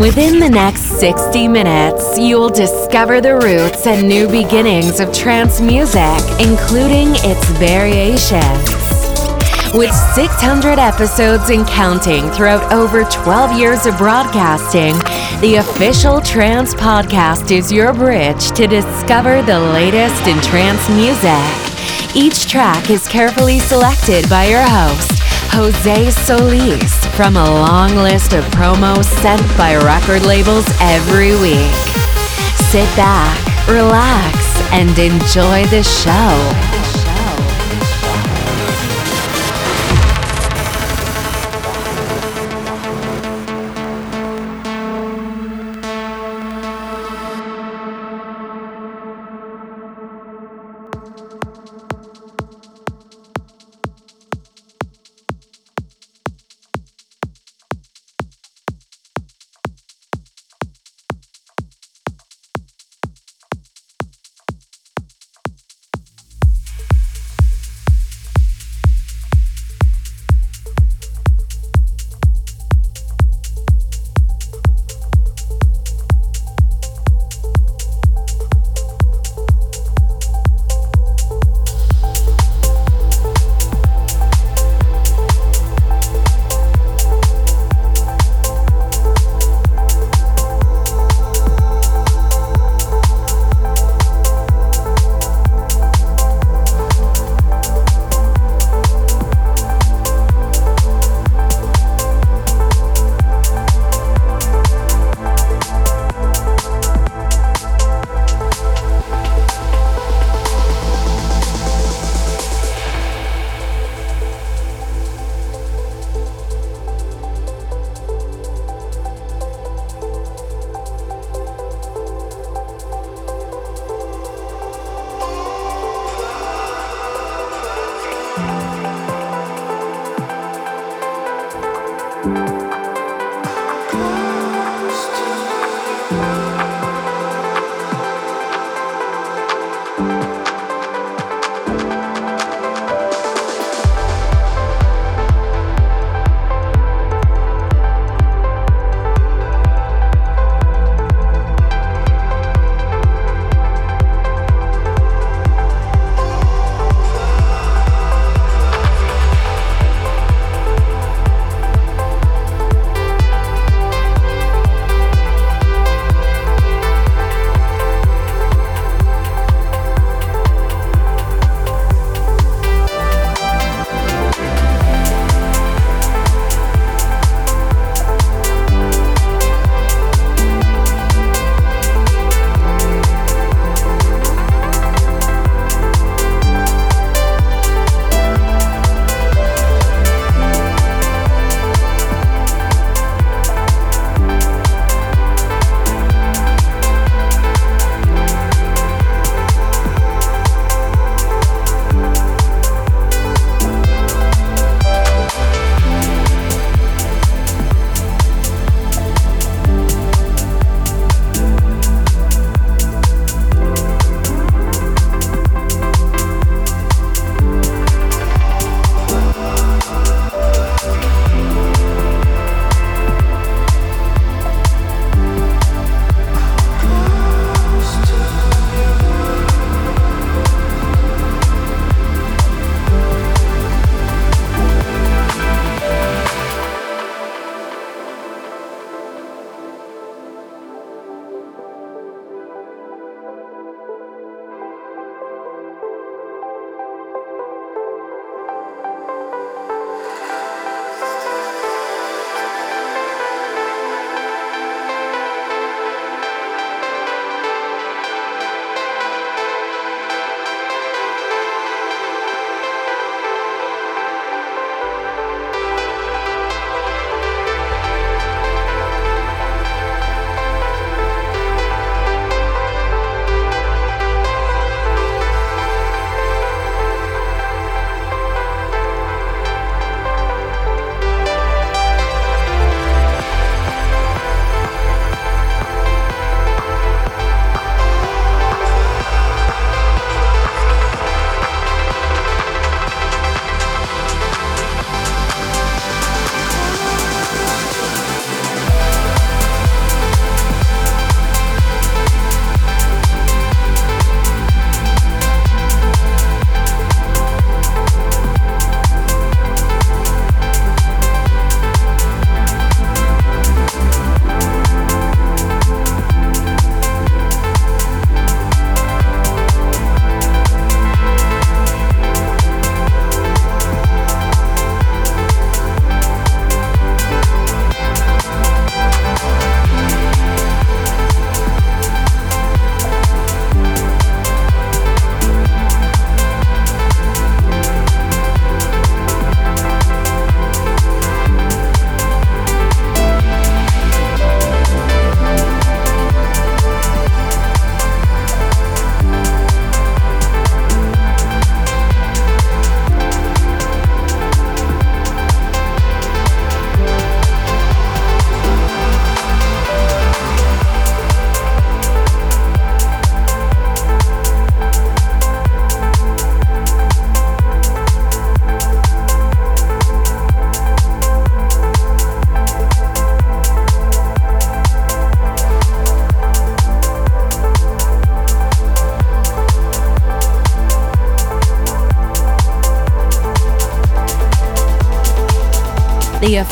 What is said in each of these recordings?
Within the next 60 minutes, you'll discover the roots and new beginnings of trance music, including its variations. With 600 episodes and counting throughout over 12 years of broadcasting, the official Trance Podcast is your bridge to discover the latest in trance music. Each track is carefully selected by your host, Jose Solis, from a long list of promos sent by record labels every week. Sit back, relax, and enjoy the show.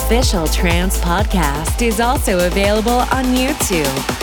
Official Trance podcast is also available on YouTube.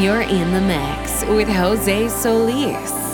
You're in the mix with Jose Solis.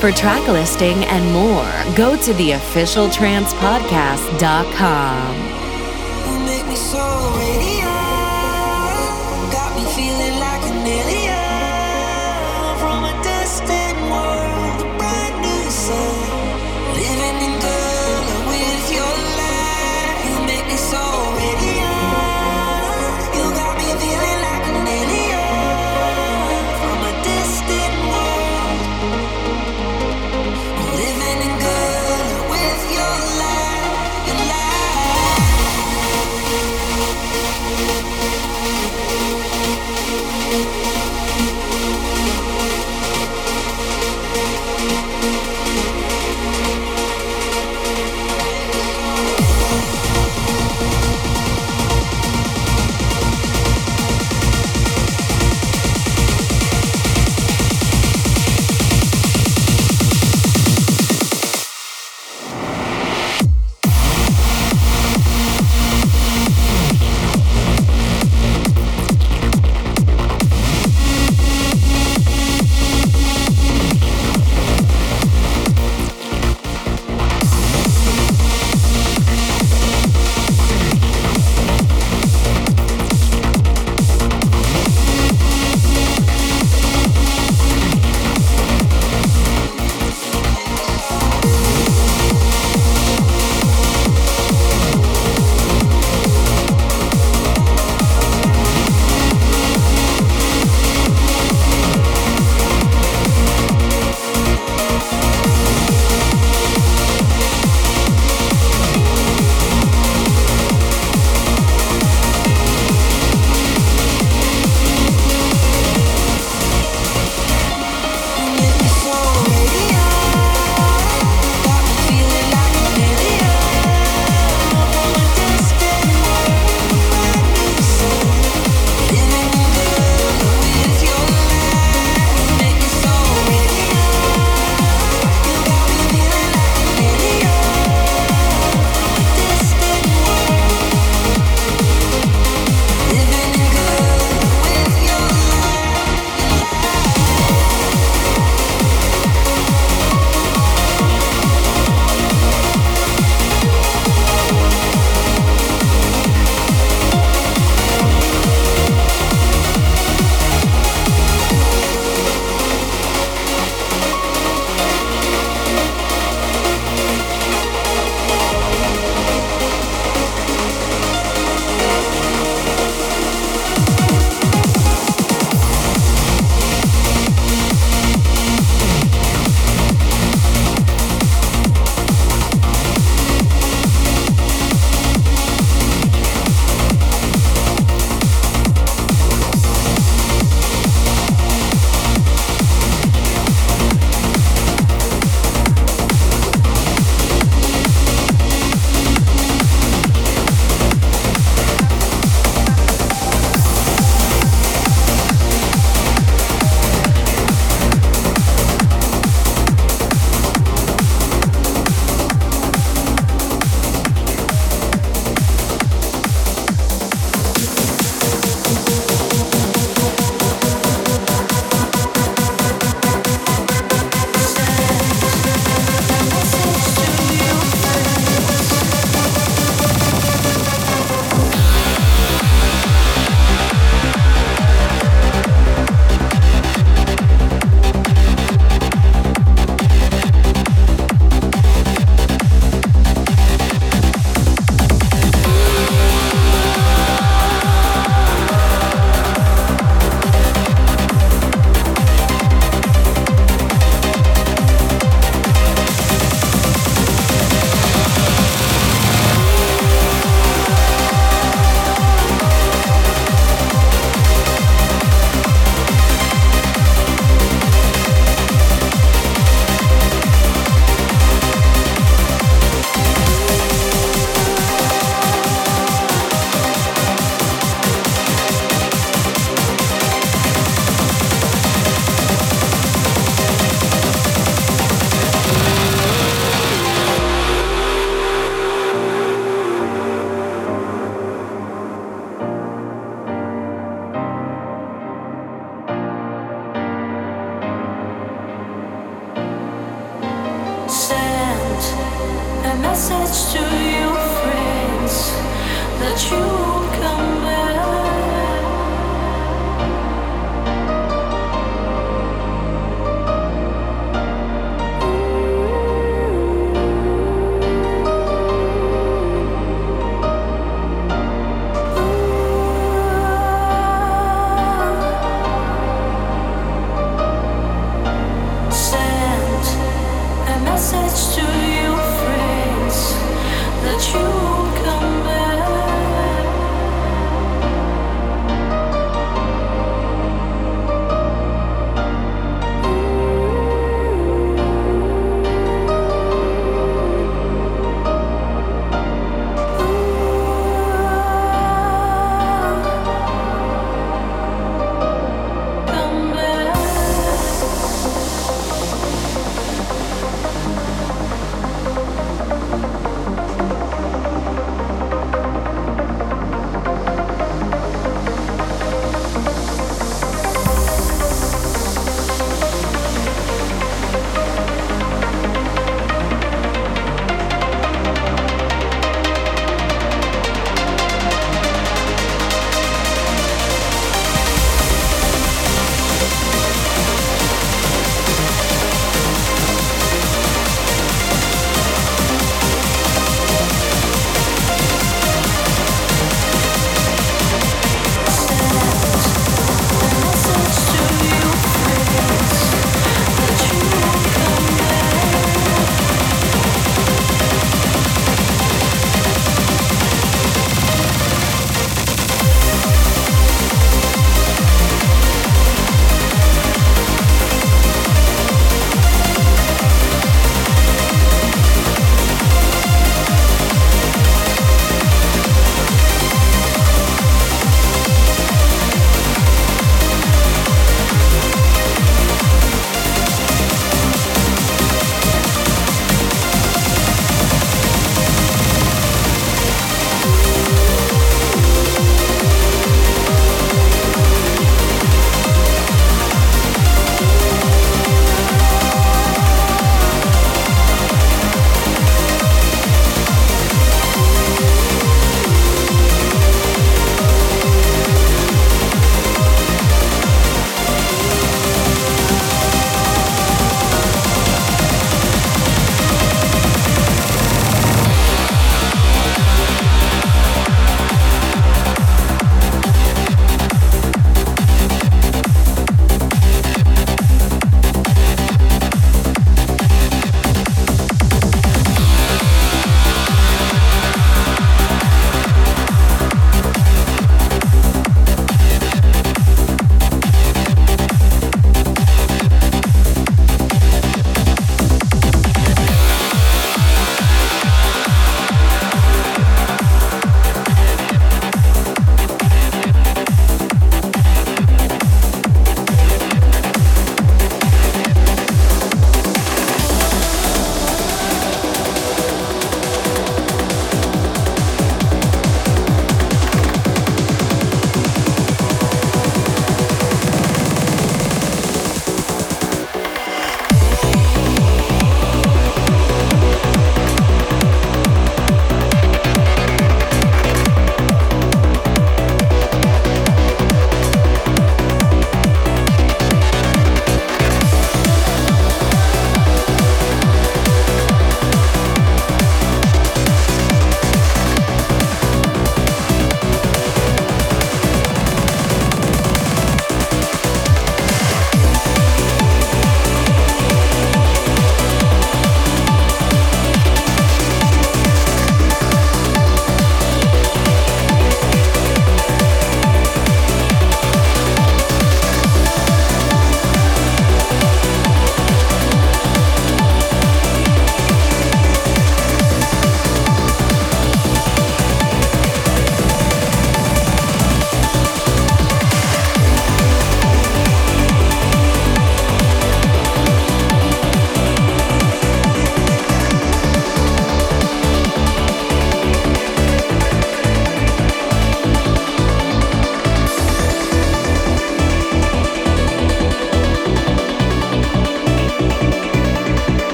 For track listing and more, go to theofficialtrancepodcast.com. You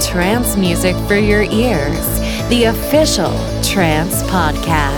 trance music for your ears. The official Trance Podcast.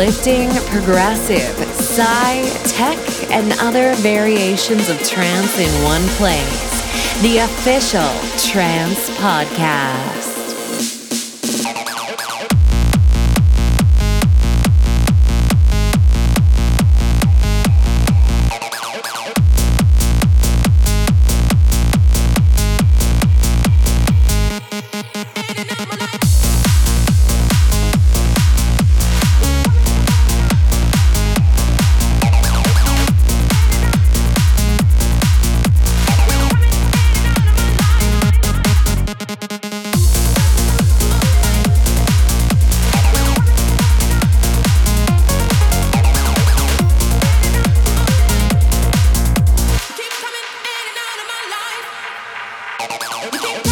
Uplifting, progressive, psy, tech, and other variations of trance in one place. The official Trance Podcast. Okay.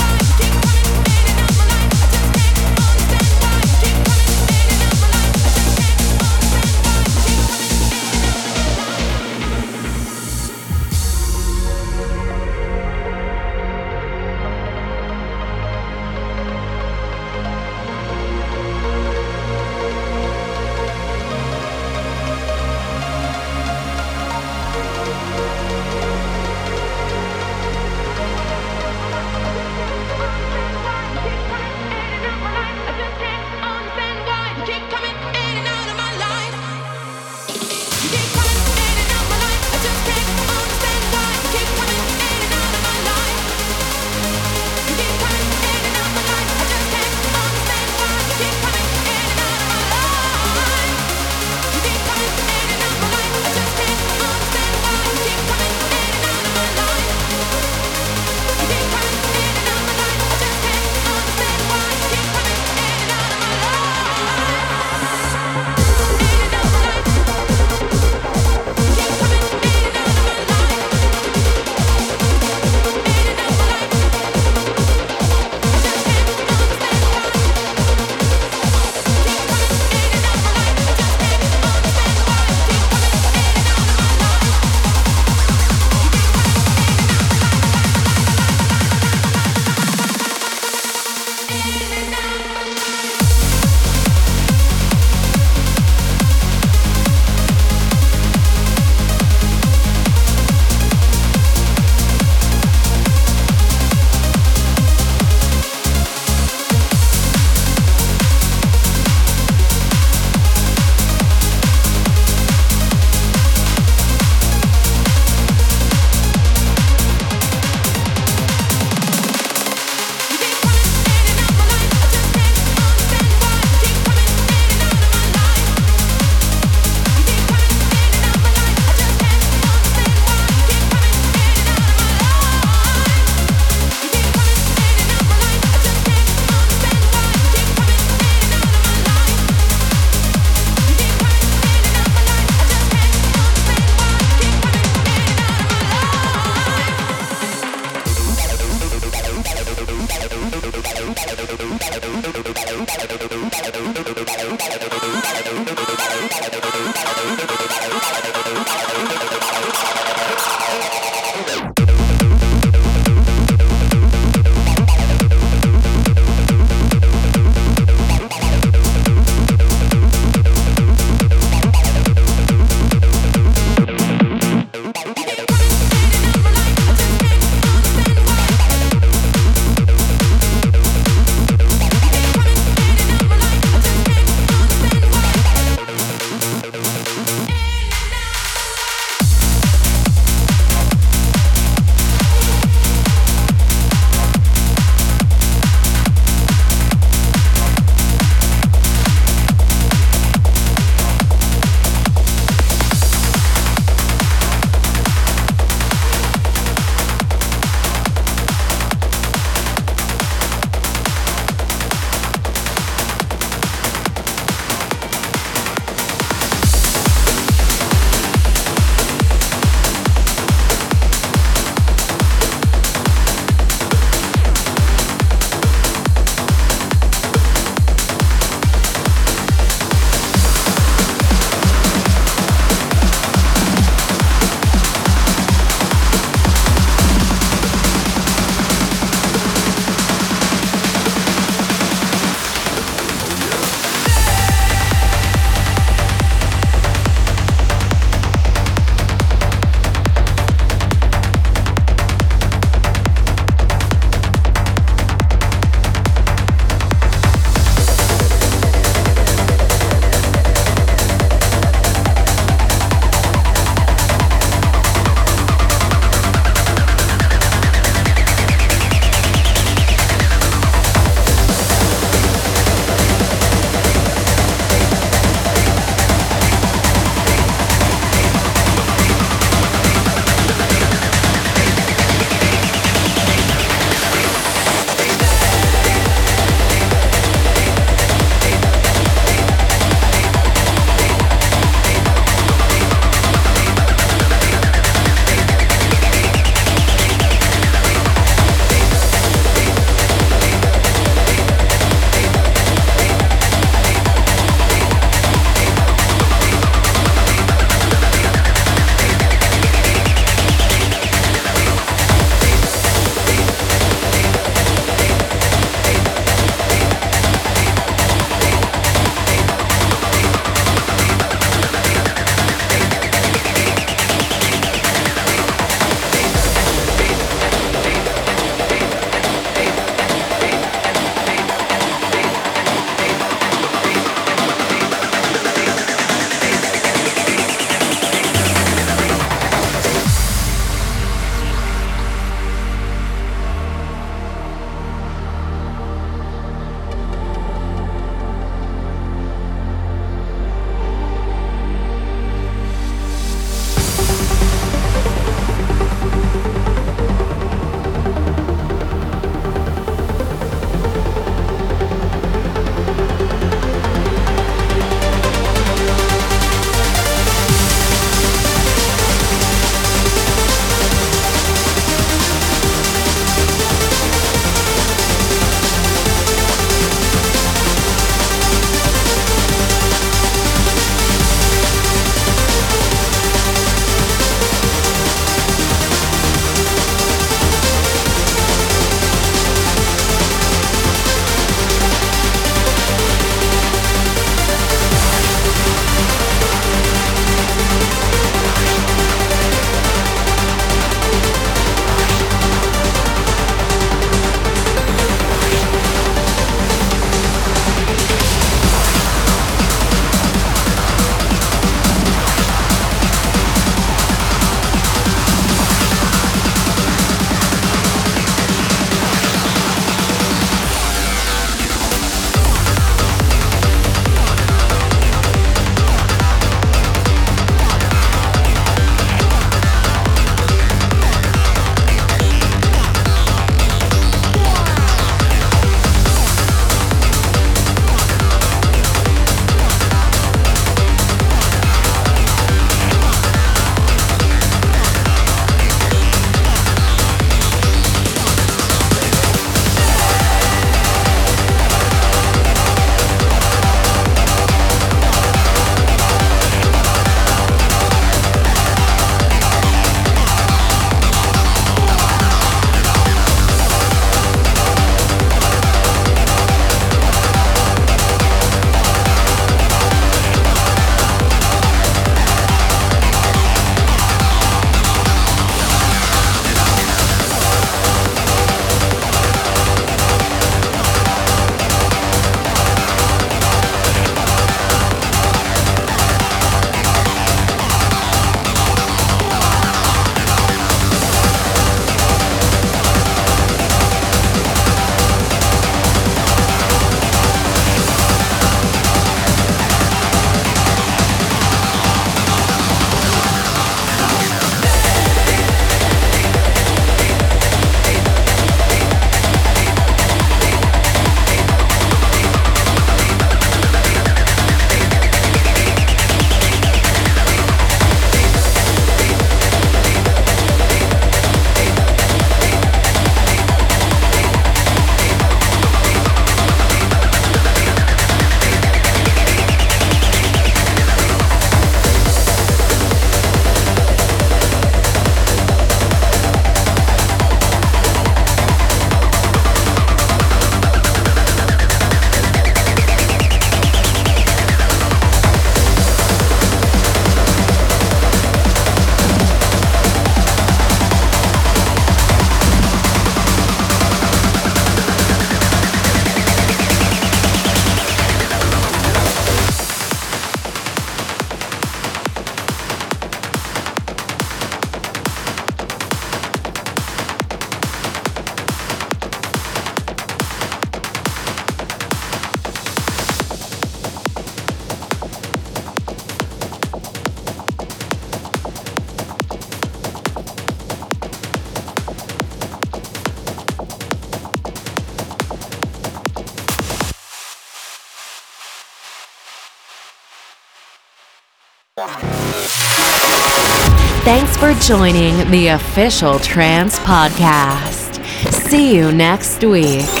Joining the official Trance Podcast. See you next week.